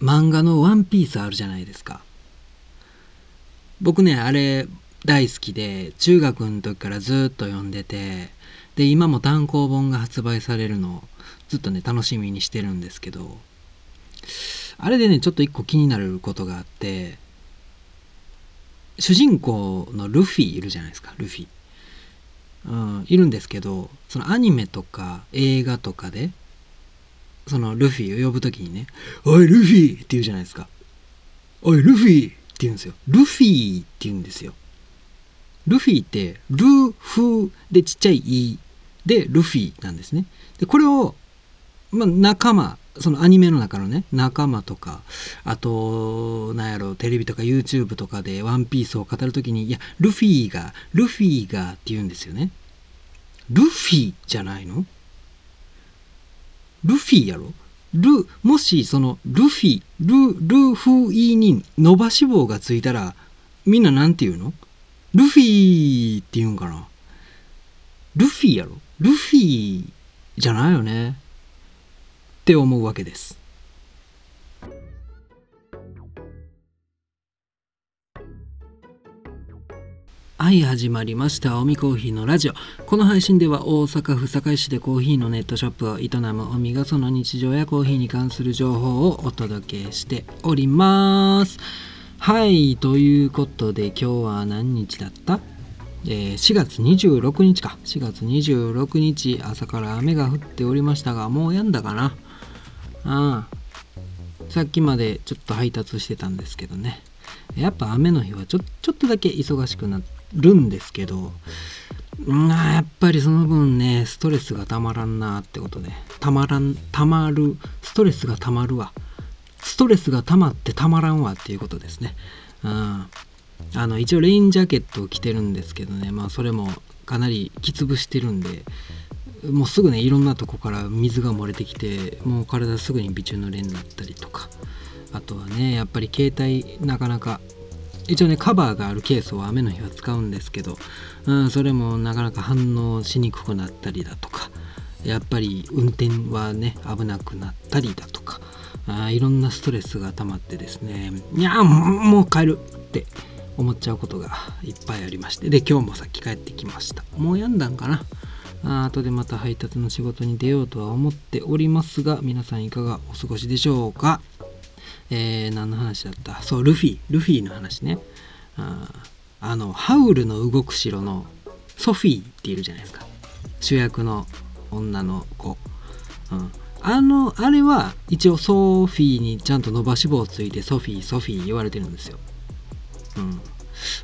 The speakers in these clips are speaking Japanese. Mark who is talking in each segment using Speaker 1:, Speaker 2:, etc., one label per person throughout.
Speaker 1: 漫画の「ワンピースあるじゃないですか。僕ねあれ大好きで中学の時からずっと読んでてで今も単行本が発売されるのをずっとね楽しみにしてるんですけどあれでねちょっと一個気になることがあって主人公のルフィいるじゃないですかルフィ、うん、いるんですけどそのアニメとか映画とかでそのルフィを呼ぶ時にね「おいルフィ!」って言うじゃないですか「おいルフィ!」って言うんですよルフィ！って言うんですよルフィ！ってルフでちっちゃい「い」でルフィ！なんですね。でこれを、まあ、仲間そのアニメの中のね仲間とかあとなんやろテレビとか YouTube とかで「ワンピースを語る時にいやルフィがルフィがって言うんですよねルフィ！じゃないの？ルフィやろ？ル、もしそのルフィ、ル、ルフィに伸ばし棒がついたら、みんななんて言うの？ルフィって言うんかな？ルフィやろ？ルフィじゃないよね？って思うわけです。はい始まりました。おみコーヒーのラジオ。この配信では大阪府堺市でコーヒーのネットショップを営むおみがその日常やコーヒーに関する情報をお届けしております。はいということで今日は何日だった？えー、4月26日か。4月26日朝から雨が降っておりましたがもうやんだかな？ああ。さっきまでちょっと配達してたんですけどね。やっぱ雨の日はちょちょっとだけ忙しくなってるんですけど、まあ、やっぱりその分ね、ストレスがたまらんなってことで、たまらん、たまる、ストレスがたまるわ。ストレスがたまってたまらんわっていうことですね。うん。あの、一応レインジャケットを着てるんですけどね、まあそれもかなりきつぶしてるんで、もうすぐね、いろんなとこから水が漏れてきて、もう体すぐに微中のれになったりとか、あとはね、やっぱり携帯なかなか一応ねカバーがあるケースを雨の日は使うんですけど、うん、それもなかなか反応しにくくなったりだとかやっぱり運転はね危なくなったりだとかあいろんなストレスが溜まってですねいやもう帰るって思っちゃうことがいっぱいありましてで今日もさっき帰ってきました。もうやんだんかな。あ後でまた配達の仕事に出ようとは思っておりますが皆さんいかがお過ごしでしょうか？えー、何の話だった？そう、ルフィ、ルフィの話ね。ああの、ハウルの動く城のソフィーっているじゃないですか。主役の女の子。うん、あの、あれは一応ソフィーにちゃんと伸ばし棒ついてソフィー、ソフィー言われてるんですよ。うん。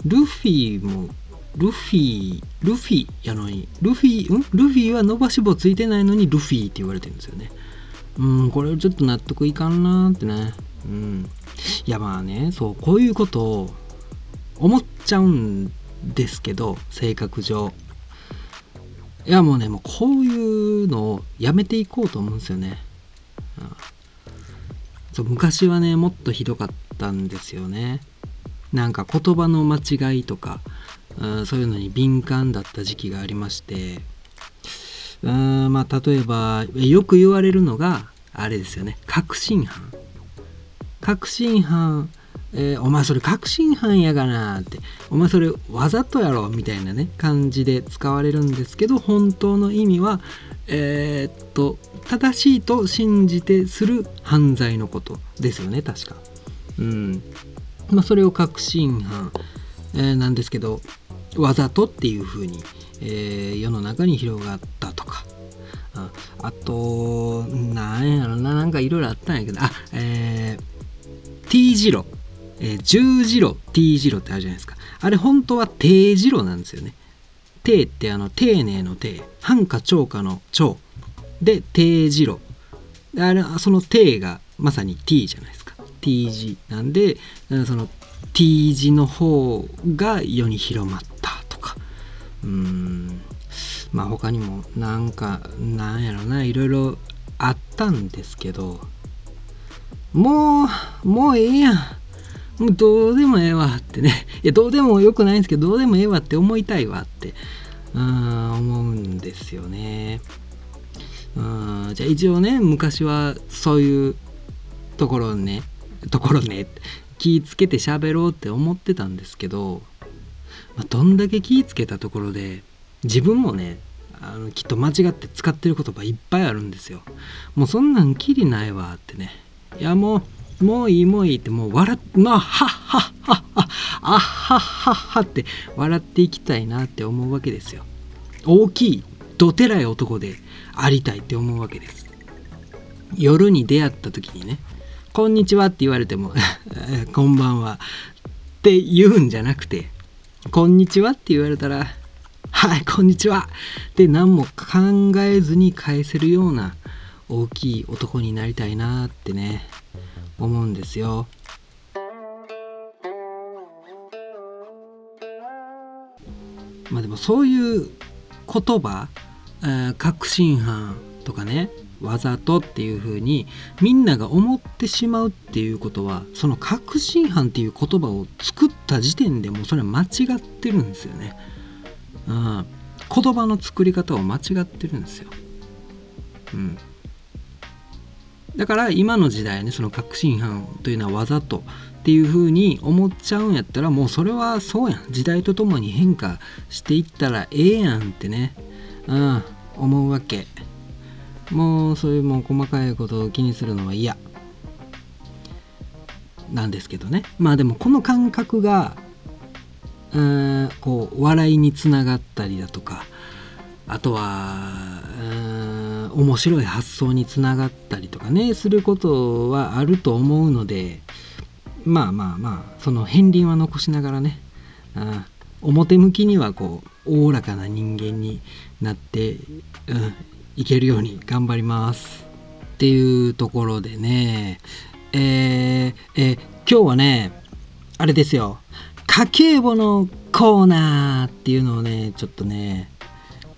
Speaker 1: ルフィも、ルフィ、ルフィやのに、ルフィ、ん？ルフィは伸ばし棒ついてないのにルフィって言われてるんですよね。うん、これちょっと納得いかんなーってね。うん。いやまあね、そう、こういうことを思っちゃうんですけど、性格上。いやもうね、もうこういうのをやめていこうと思うんですよね。うん、そう昔はね、もっとひどかったんですよね。なんか言葉の間違いとか、うん、そういうのに敏感だった時期がありまして、うんまあ例えばよく言われるのがあれですよね確信犯確信犯、えー、お前それ確信犯やがなって、お前それわざとやろみたいなね、感じで使われるんですけど、本当の意味は、えー、っと、正しいと信じてする犯罪のことですよね、確か。うん。まあ、それを確信犯、えー、なんですけど、わざとっていうふうに、え、世の中に広がったとか。ああと、なんやろな、なんかいろいろあったんやけど、あ、えー、T 字路、えー、十字路 T 字路ってあるじゃないですか。あれ本当は低字路なんですよね。低ってあの丁寧の低半か超かの超で低字路あれその低がまさに T じゃないですか。T 字なんでその T 字の方が世に広まったとか。うん。まあ他にもなんかなんやろないろいろあったんですけど。もう、もうええやん。もうどうでもええわってね。いや、どうでもよくないんですけど、どうでもええわって思いたいわって、うん、思うんですよね。うん、じゃあ一応ね、昔はそういうところね、ところね気ぃつけて喋ろうって思ってたんですけど、まあ、どんだけ気ぃつけたところで自分もねあのきっと間違って使ってる言葉いっぱいあるんですよ。もうそんなんきりないわってね。いやもうもういいもういいってもう笑っまあはっはっはっはあっはっはっはって笑っていきたいなって思うわけですよ。大きいどてらい男でありたいって思うわけです。夜に出会った時にね「こんにちは」って言われても「こんばんは」って言うんじゃなくて「こんにちは」って言われたら「はいこんにちは」って何も考えずに返せるような大きい男になりたいなってね思うんですよ。まあでもそういう言葉、えー、確信犯とかねわざとっていう風にみんなが思ってしまうっていうことはその確信犯っていう言葉を作った時点でもうそれは間違ってるんですよね。うん、言葉の作り方を間違ってるんですよ。うん、だから今の時代ねその確信犯というのはわざとっていう風に思っちゃうんやったらもうそれはそうやん。時代とともに変化していったらええやんってね、うん、思うわけ。もうそういうもう細かいことを気にするのは嫌。なんですけどね。まあでもこの感覚がうんこう笑いにつながったりだとかあとはうん面白い発想につながったりとかねすることはあると思うのでまあまあまあその片鱗は残しながらねあ表向きにはこうおおらかな人間になって、うん、いけるように頑張りますっていうところでね。えー、えー、今日はねあれですよ。家計簿のコーナーっていうのをねちょっとね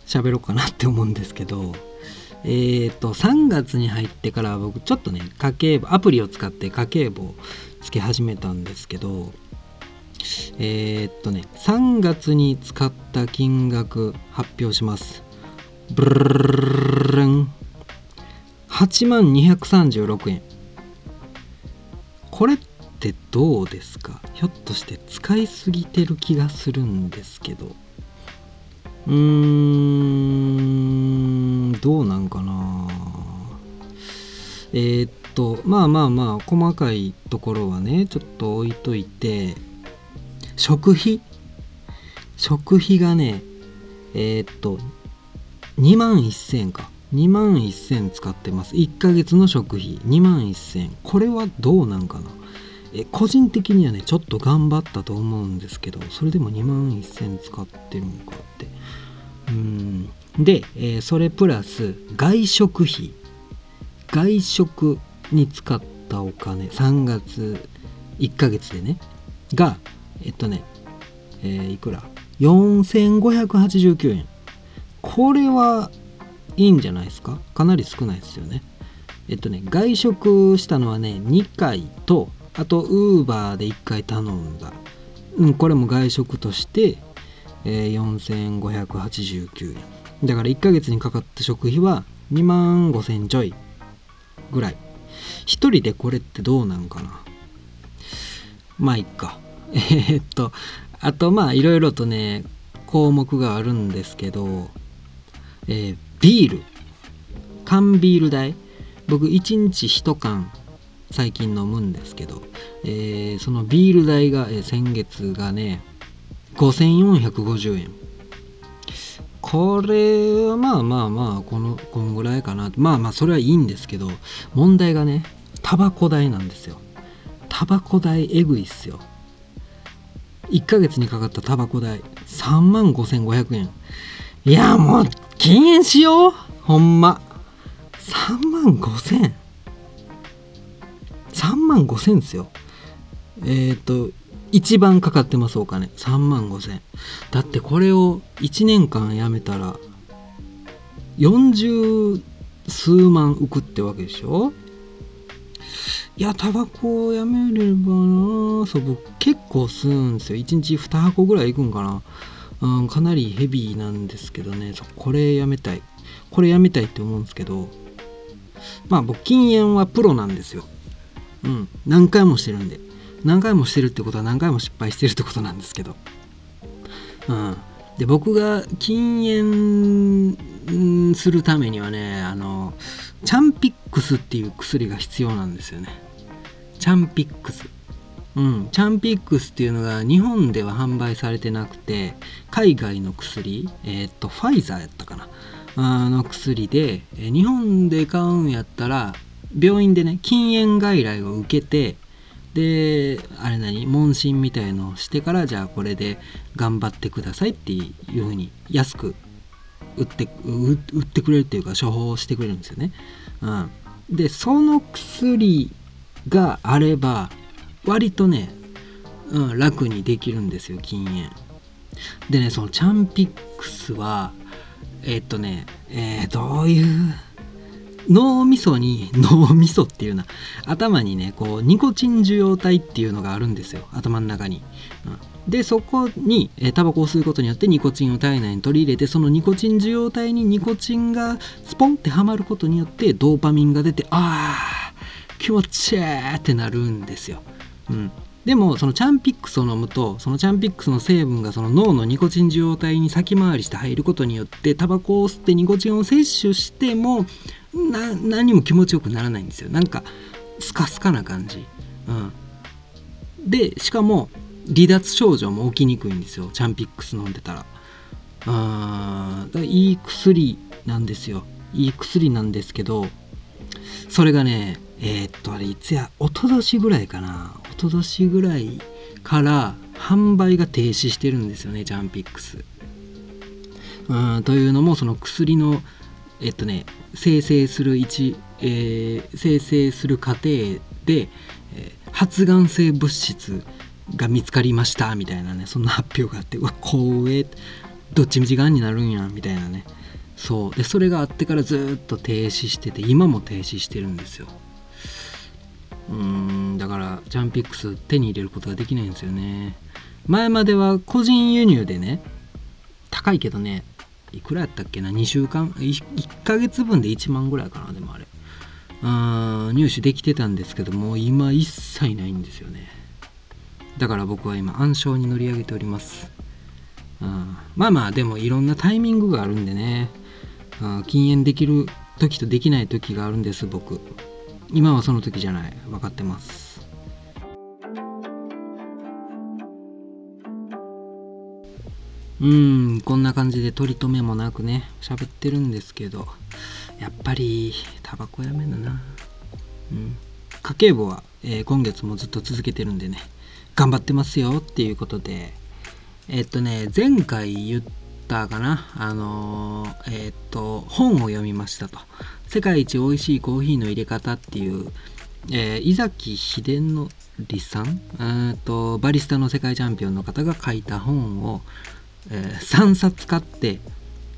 Speaker 1: 喋ろうかなって思うんですけど。えっ、ー、と3月に入ってから僕ちょっとね家計簿アプリを使って家計簿をつけ始めたんですけどえー、っとね3月に使った金額発表します。ブルルン8万236円これってどうですかひょっとして使いすぎてる気がするんですけどうーんどうなんかな。えー、っとまあまあまあ細かいところはねちょっと置いといて食費？食費がねえー、っと2万1000か。2万1000使ってます。1ヶ月の食費。2万1000これはどうなんかな。え個人的にはねちょっと頑張ったと思うんですけどそれでも2万1000使ってるのかって。うん。で、えー、それプラス外食費。外食に使ったお金3月1ヶ月でね。がえっとね、えー、いくら？4589円。これはいいんじゃないですか？かなり少ないですよね。えっとね外食したのはね2回とあとウーバーで1回頼んだ、うん、これも外食として、えー、4589円。だから1ヶ月にかかった食費は2万5000ちょいぐらい。一人でこれってどうなんかな？まあいっか。えー、っとあとまあいろいろとね項目があるんですけど、えー、ビール。缶ビール代。僕1日1缶最近飲むんですけど、えー、そのビール代が、えー、先月がね5450円。これはまあまあまあこのこんぐらいかな。まあまあそれはいいんですけど問題がねタバコ代なんですよ。タバコ代えぐいっすよ。1ヶ月にかかったタバコ代3万5500円。いやもう禁煙しよう！ほんま。3万5000 3万5000ですよ。えっ、ー、と一番かかってますお金。3万5000だってこれを1年間やめたら40数万浮くってわけでしょ？いやタバコをやめればな。そう僕結構吸うんですよ。1日2箱ぐらいいくんかな、うん、かなりヘビーなんですけどね。そうこれやめたい。これやめたいって思うんですけど。まあ僕禁煙はプロなんですよ。うん。何回もしてるんで。何回もしてるってことは何回も失敗してるってことなんですけど。うん。で僕が禁煙するためにはねあのチャンピックスっていう薬が必要なんですよね。チャンピックス。うん。チャンピックスっていうのが日本では販売されてなくて海外の薬えっ、とファイザーやったかな。あの薬で日本で買うんやったら病院でね禁煙外来を受けてであれ何？問診みたいのをしてからじゃあこれで頑張ってくださいっていうふうに安く売って売ってくれるっていうか処方してくれるんですよね。うん、でその薬があれば割とね、うん、楽にできるんですよ禁煙。でねそのチャンピックスはえー、っとねえー、どういう脳みそに脳みそっていうな頭にねこうニコチン受容体っていうのがあるんですよ。頭の中に、うん、でそこにえタバコを吸うことによってニコチンを体内に取り入れてそのニコチン受容体にニコチンがスポンってはまることによってドーパミンが出てあー気持ちいいってなるんですよ、うん、でもそのチャンピックスを飲むとそのチャンピックスの成分がその脳のニコチン受容体に先回りして入ることによってタバコを吸ってニコチンを摂取してもな何も気持ちよくならないんですよ。なんかスカスカな感じ、うん、でしかも離脱症状も起きにくいんですよ。チャンピックス飲んでたら。あだいい薬なんですよ。いい薬なんですけどそれがねえー、っとあれいつや一昨年ぐらいかな。一昨年ぐらいから販売が停止してるんですよねジャンピックス。うんというのもその薬のえっとね生成する一、えー、生成する過程で、えー、発がん性物質が見つかりましたみたいなねそんな発表があってうわ光栄どっちみちがんになるんやみたいなね。そう。でそれがあってからずっと停止してて今も停止してるんですよ。うーんだからジャンピックス手に入れることができないんですよね。前までは個人輸入でね高いけどねいくらやったっけな？2週間？1, 1ヶ月分で1万ぐらいかなでもあれ。あ入手できてたんですけども今一切ないんですよね。だから僕は今暗礁に乗り上げております。まあまあでもいろんなタイミングがあるんでね。禁煙できる時とできない時があるんです僕。今はその時じゃない。分かってます。うんこんな感じで取り留めもなくね喋ってるんですけどやっぱりタバコやめなな。うん。家計簿は、えー、今月もずっと続けてるんでね頑張ってますよっていうことで。え、っとね前回言ったかなあのー、えっと本を読みましたと。世界一美味しいコーヒーの入れ方っていう、え伊崎秀則さん？とバリスタの世界チャンピオンの方が書いた本をえー、3冊買って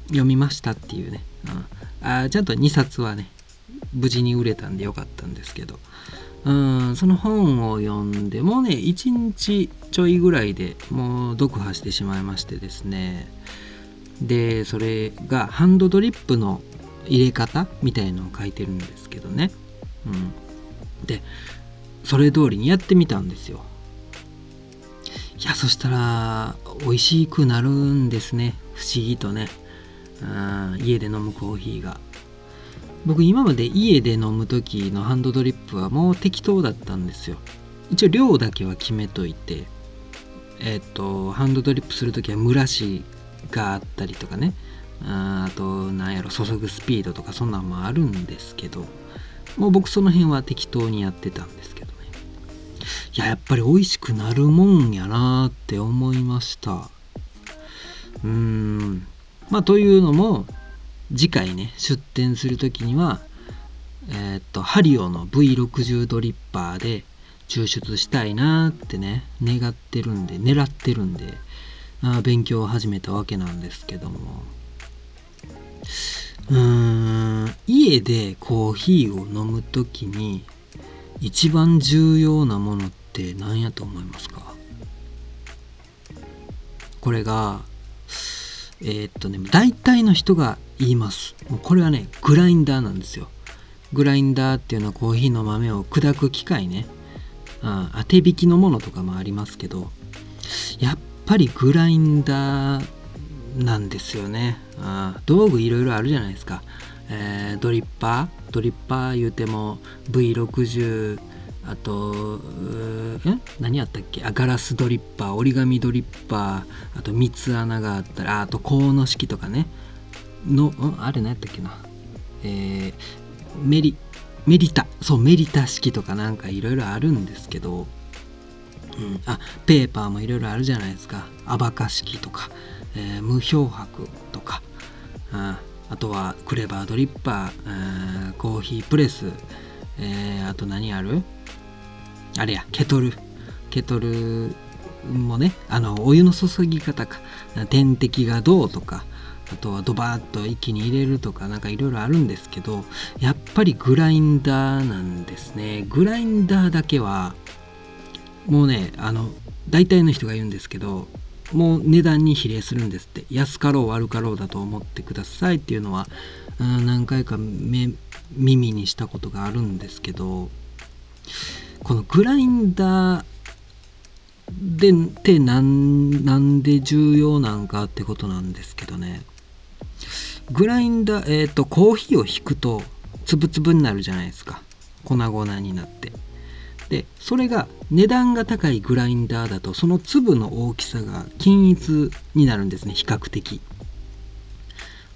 Speaker 1: 読みましたっていうね、うん、あちゃんと2冊はね無事に売れたんでよかったんですけど。うんその本を読んでもうね1日ちょいぐらいでもう読破してしまいましてですね。でそれがハンドドリップの入れ方みたいのを書いてるんですけどね、うん、でそれ通りにやってみたんですよ。やそしたら美味しくなるんですね。不思議とね。うん家で飲むコーヒーが。僕今まで家で飲む時のハンドドリップはもう適当だったんですよ。一応量だけは決めといてえっ、とハンドドリップする時は蒸らしがあったりとかね。あとなんやろ注ぐスピードとかそんなんもあるんですけどもう僕その辺は適当にやってたんです。いややっぱり美味しくなるもんやなって思いました。うーん。まあというのも次回ね出店する時にはえー、っとハリオの V60 ドリッパーで抽出したいなってね願ってるんで狙ってるんであ勉強を始めたわけなんですけども。うーん。家でコーヒーを飲む時に一番重要なものってって何やと思いますか？これがえー、っとね大体の人が言います。もうこれはねグラインダーなんですよ。グラインダーっていうのはコーヒーの豆を砕く機械ね。ああ手引きのものとかもありますけどやっぱりグラインダーなんですよね。あ道具いろいろあるじゃないですか、えー、ドリッパー？ドリッパー言うても V60 あとえ何やったっけ？あガラスドリッパー折り紙ドリッパーあと三つ穴があったらあとコの式とかね。のうん？あれ何やったっけな？えー、メリメリタそうメリタ式とかなんかいろいろあるんですけど、うん、あペーパーもいろいろあるじゃないですか。アバカ式とか、えー、無漂白とかああとはクレバードリッパー、ーコーヒープレス、えー、あと何ある？あれやケトル。ケトルもねあのお湯の注ぎ方か。点滴がどうとかあとはドバーッと一気に入れるとかなんかいろいろあるんですけどやっぱりグラインダーなんですね。グラインダーだけはもうねあの大体の人が言うんですけどもう値段に比例するんですって。安かろう悪かろうだと思ってくださいっていうのは、うん、何回か耳にしたことがあるんですけどこのグラインダーでって何なんで重要なんかってことなんですけどね。グラインダーえっ、ー、とコーヒーを引くとつぶつぶになるじゃないですか。粉々になって。でそれが値段が高いグラインダーだとその粒の大きさが均一になるんですね。比較的、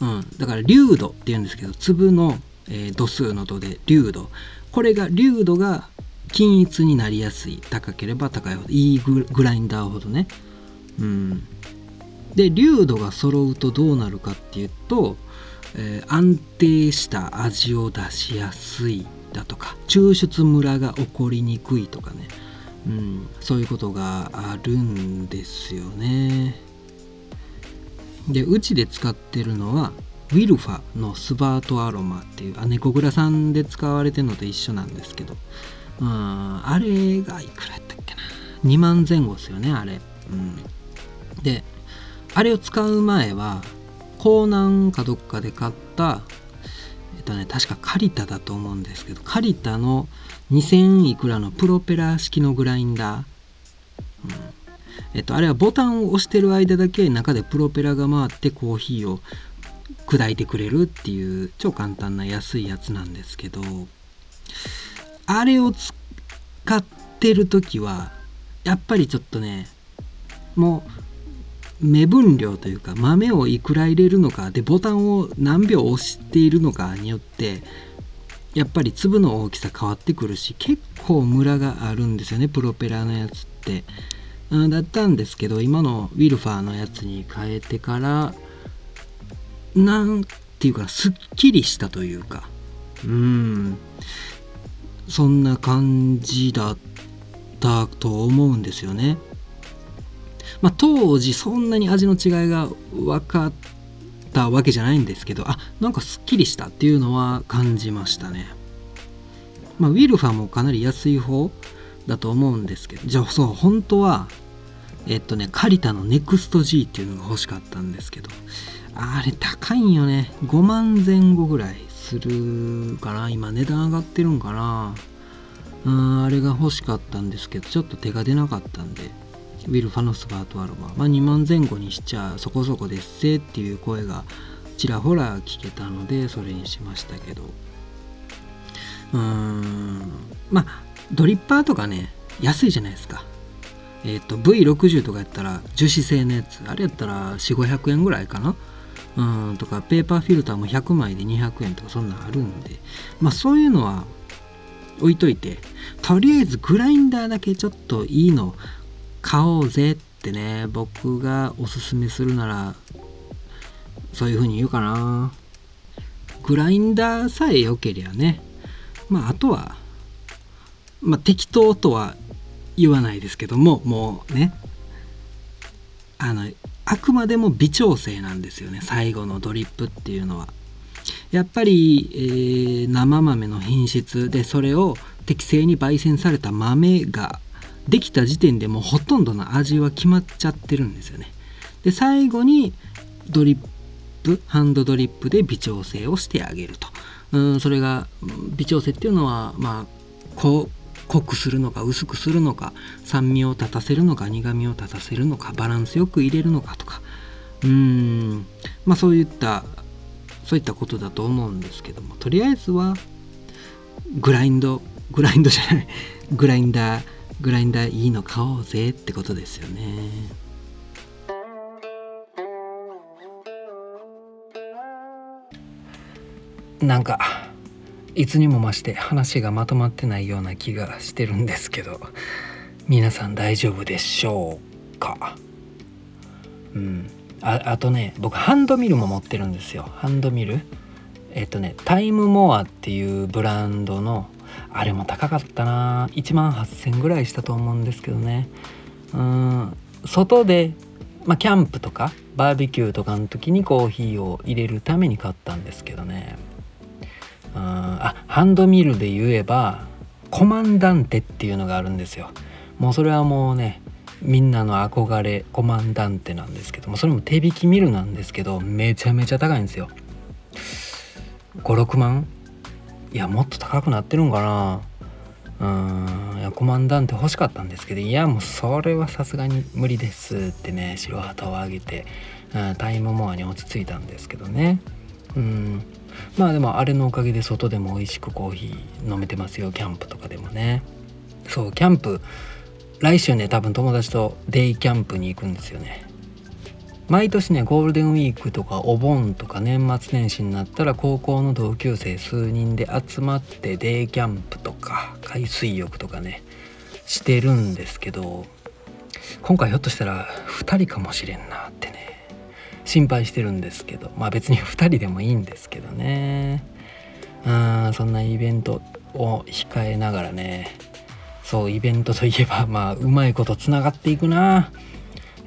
Speaker 1: うん、だから粒度っていうんですけど粒の、えー、度数の度で粒度。これが粒度が均一になりやすい高ければ高いほどいいグラインダーほどね。うん。で粒度が揃うとどうなるかっていうと、えー、安定した味を出しやすいだとか抽出ムラが起こりにくいとかね、うん、そういうことがあるんですよね。でうちで使ってるのはウィルファのスバートアロマっていう姉子倉さんで使われてるのと一緒なんですけど。あれがいくらやったっけな。2万前後ですよねあれ、うん、であれを使う前は江南かどっかで買ったえっとね確かカリタだと思うんですけどカリタの2000いくらのプロペラ式のグラインダー、うん。えっと、あれはボタンを押してる間だけ中でプロペラが回ってコーヒーを砕いてくれるっていう超簡単な安いやつなんですけどあれを使ってる時はやっぱりちょっとねもう目分量というか豆をいくら入れるのかでボタンを何秒押しているのかによってやっぱり粒の大きさ変わってくるし結構ムラがあるんですよねプロペラのやつって。うんだったんですけど今のウィルファーのやつに変えてからなんていうかすっきりしたというかうんそんな感じだったと思うんですよね。まあ、当時そんなに味の違いが分かったわけじゃないんですけどあなんかすっきりしたっていうのは感じましたね。まあ、ウィルファもかなり安い方だと思うんですけどじゃあそう本当はえっとねカリタのネクスト G っていうのが欲しかったんですけどあれ高いんよね5万前後ぐらいするかな今値段上がってるんかな。うんあれが欲しかったんですけどちょっと手が出なかったんでウィル・ファノスバートアロマ、まあ、2万前後にしちゃそこそこですせっていう声がちらほら聞けたのでそれにしましたけど。うーんまあドリッパーとかね安いじゃないですか。えっ、ー、と V60 とかやったら樹脂製のやつ。あれやったら4500円ぐらいかな。うんとかペーパーフィルターも100枚で200円とかそんなんあるんで。まあそういうのは置いといてとりあえずグラインダーだけちょっといいの買おうぜってね僕がおすすめするならそういう風に言うかな。グラインダーさえ良けりゃね。まああとはまあ適当とは言わないですけどももうね。あのあくまでも微調整なんですよね最後のドリップっていうのは。やっぱり、えー、生豆の品質でそれを適正に焙煎された豆ができた時点でもうほとんどの味は決まっちゃってるんですよね。で最後にドリップハンドドリップで微調整をしてあげると。うんそれが微調整っていうのはまあこ濃くするのか薄くするのか酸味を立たせるのか苦味を立たせるのかバランスよく入れるのかとか。うーん。まあそういったそういったことだと思うんですけども。とりあえずはグラインドグラインドじゃない。グラインダーグラインダーいいの買おうぜってことですよね。なんかいつにも増して話がまとまってないような気がしてるんですけど皆さん大丈夫でしょうか？うん。ああとね僕ハンドミルも持ってるんですよ。ハンドミル？えっとねタイムモアっていうブランドのあれも高かったな。1万8000ぐらいしたと思うんですけどね。うん。外で、まあ、キャンプとかバーベキューとかの時にコーヒーを入れるために買ったんですけどね。あハンドミルで言えばコマンダンテっていうのがあるんですよ。もうそれはもうねみんなの憧れコマンダンテなんですけどもそれも手引きミルなんですけどめちゃめちゃ高いんですよ。56万？いやもっと高くなってるんかな。うんいやコマンダンテ欲しかったんですけどいやもうそれはさすがに無理ですってね白旗を上げて、うん、タイムモアに落ち着いたんですけどね。うん。まあでもあれのおかげで外でも美味しくコーヒー飲めてますよ。キャンプとかでもね。そうキャンプ。来週ね多分友達とデイキャンプに行くんですよね。毎年ねゴールデンウィークとかお盆とか年末年始になったら高校の同級生数人で集まってデイキャンプとか海水浴とかねしてるんですけど今回ひょっとしたら2人かもしれんな。心配してるんですけどまあ別に2人でもいいんですけどね。うんそんなイベントを控えながらね。そうイベントといえばまあうまいことつながっていくな。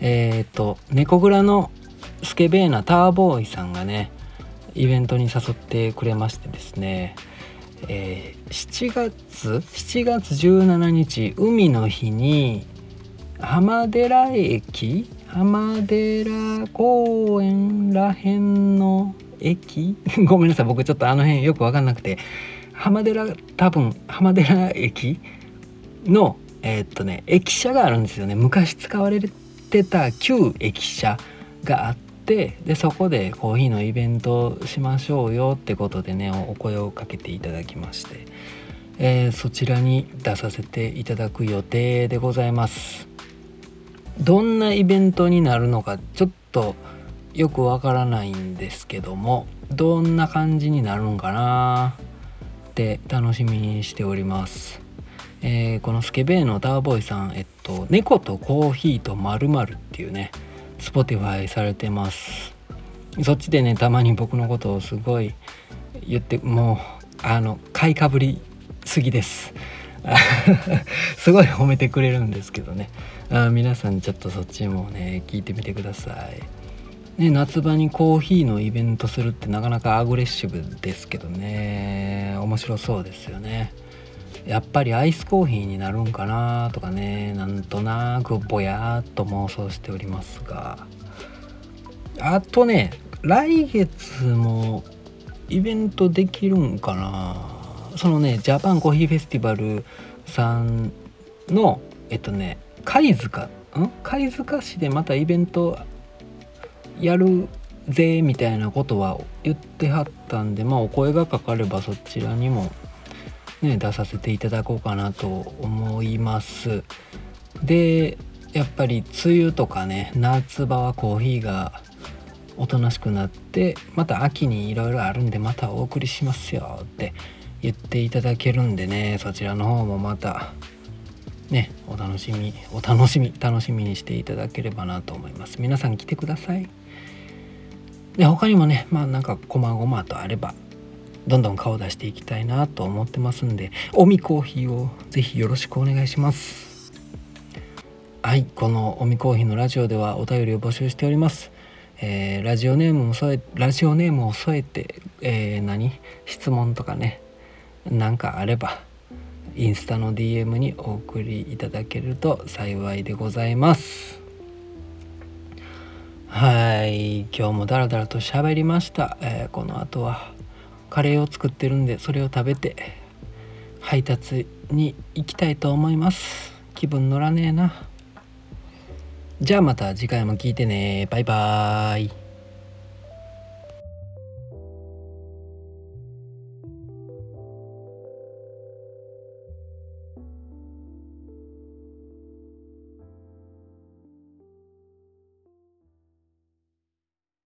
Speaker 1: えっ、と猫蔵のスケベーナターボーイさんがねイベントに誘ってくれましてですね、えー、7月7月17日海の日に浜寺駅浜寺公園らへんの駅？ごめんなさい僕ちょっとあの辺よく分かんなくて。浜寺多分浜寺駅のえー、っとね駅舎があるんですよね。昔使われてた旧駅舎があってでそこでコーヒーのイベントしましょうよってことでねお声をかけていただきまして、えー、そちらに出させていただく予定でございます。どんなイベントになるのかちょっとよくわからないんですけどもどんな感じになるんかなって楽しみにしておりますえー、このスケベーのダーボーイさん、えっと、猫とコーヒーとまるっていうね、スポティファイされてます。そっちでね、たまに僕のことをすごい言って、もう、あの、買いかぶりすぎです。すごい褒めてくれるんですけどね。あ皆さんちょっとそっちもね聞いてみてください、ね、夏場にコーヒーのイベントするってなかなかアグレッシブですけどね。面白そうですよね。やっぱりアイスコーヒーになるんかなとかね。なんとなくぼやっと妄想しておりますが。あとね来月もイベントできるんかな。そのねジャパンコーヒーフェスティバルさんのえっとね貝塚ん？貝塚市でまたイベントやるぜみたいなことは言ってはったんでまあお声がかかればそちらにもね、出させていただこうかなと思います。でやっぱり梅雨とかね夏場はコーヒーがおとなしくなってまた秋にいろいろあるんでまたお送りしますよって言っていただけるんでねそちらの方もまたねお楽しみお楽しみ楽しみにしていただければなと思います。皆さん来てください。で他にもねまあなんかこまごまとあればどんどん顔出していきたいなと思ってますんでおみコーヒーをぜひよろしくお願いします。はいこのおみコーヒーのラジオではお便りを募集しております。えー、ラジオネームも添えラジオネームを添えて、えー、何？質問とかねなんかあればインスタの DM にお送りいただけると幸いでございます。はい今日もダラダラと喋りました、えー、この後はカレーを作ってるんでそれを食べて配達に行きたいと思います。気分乗らねえな。じゃあまた次回も聞いてね。バイバーイ。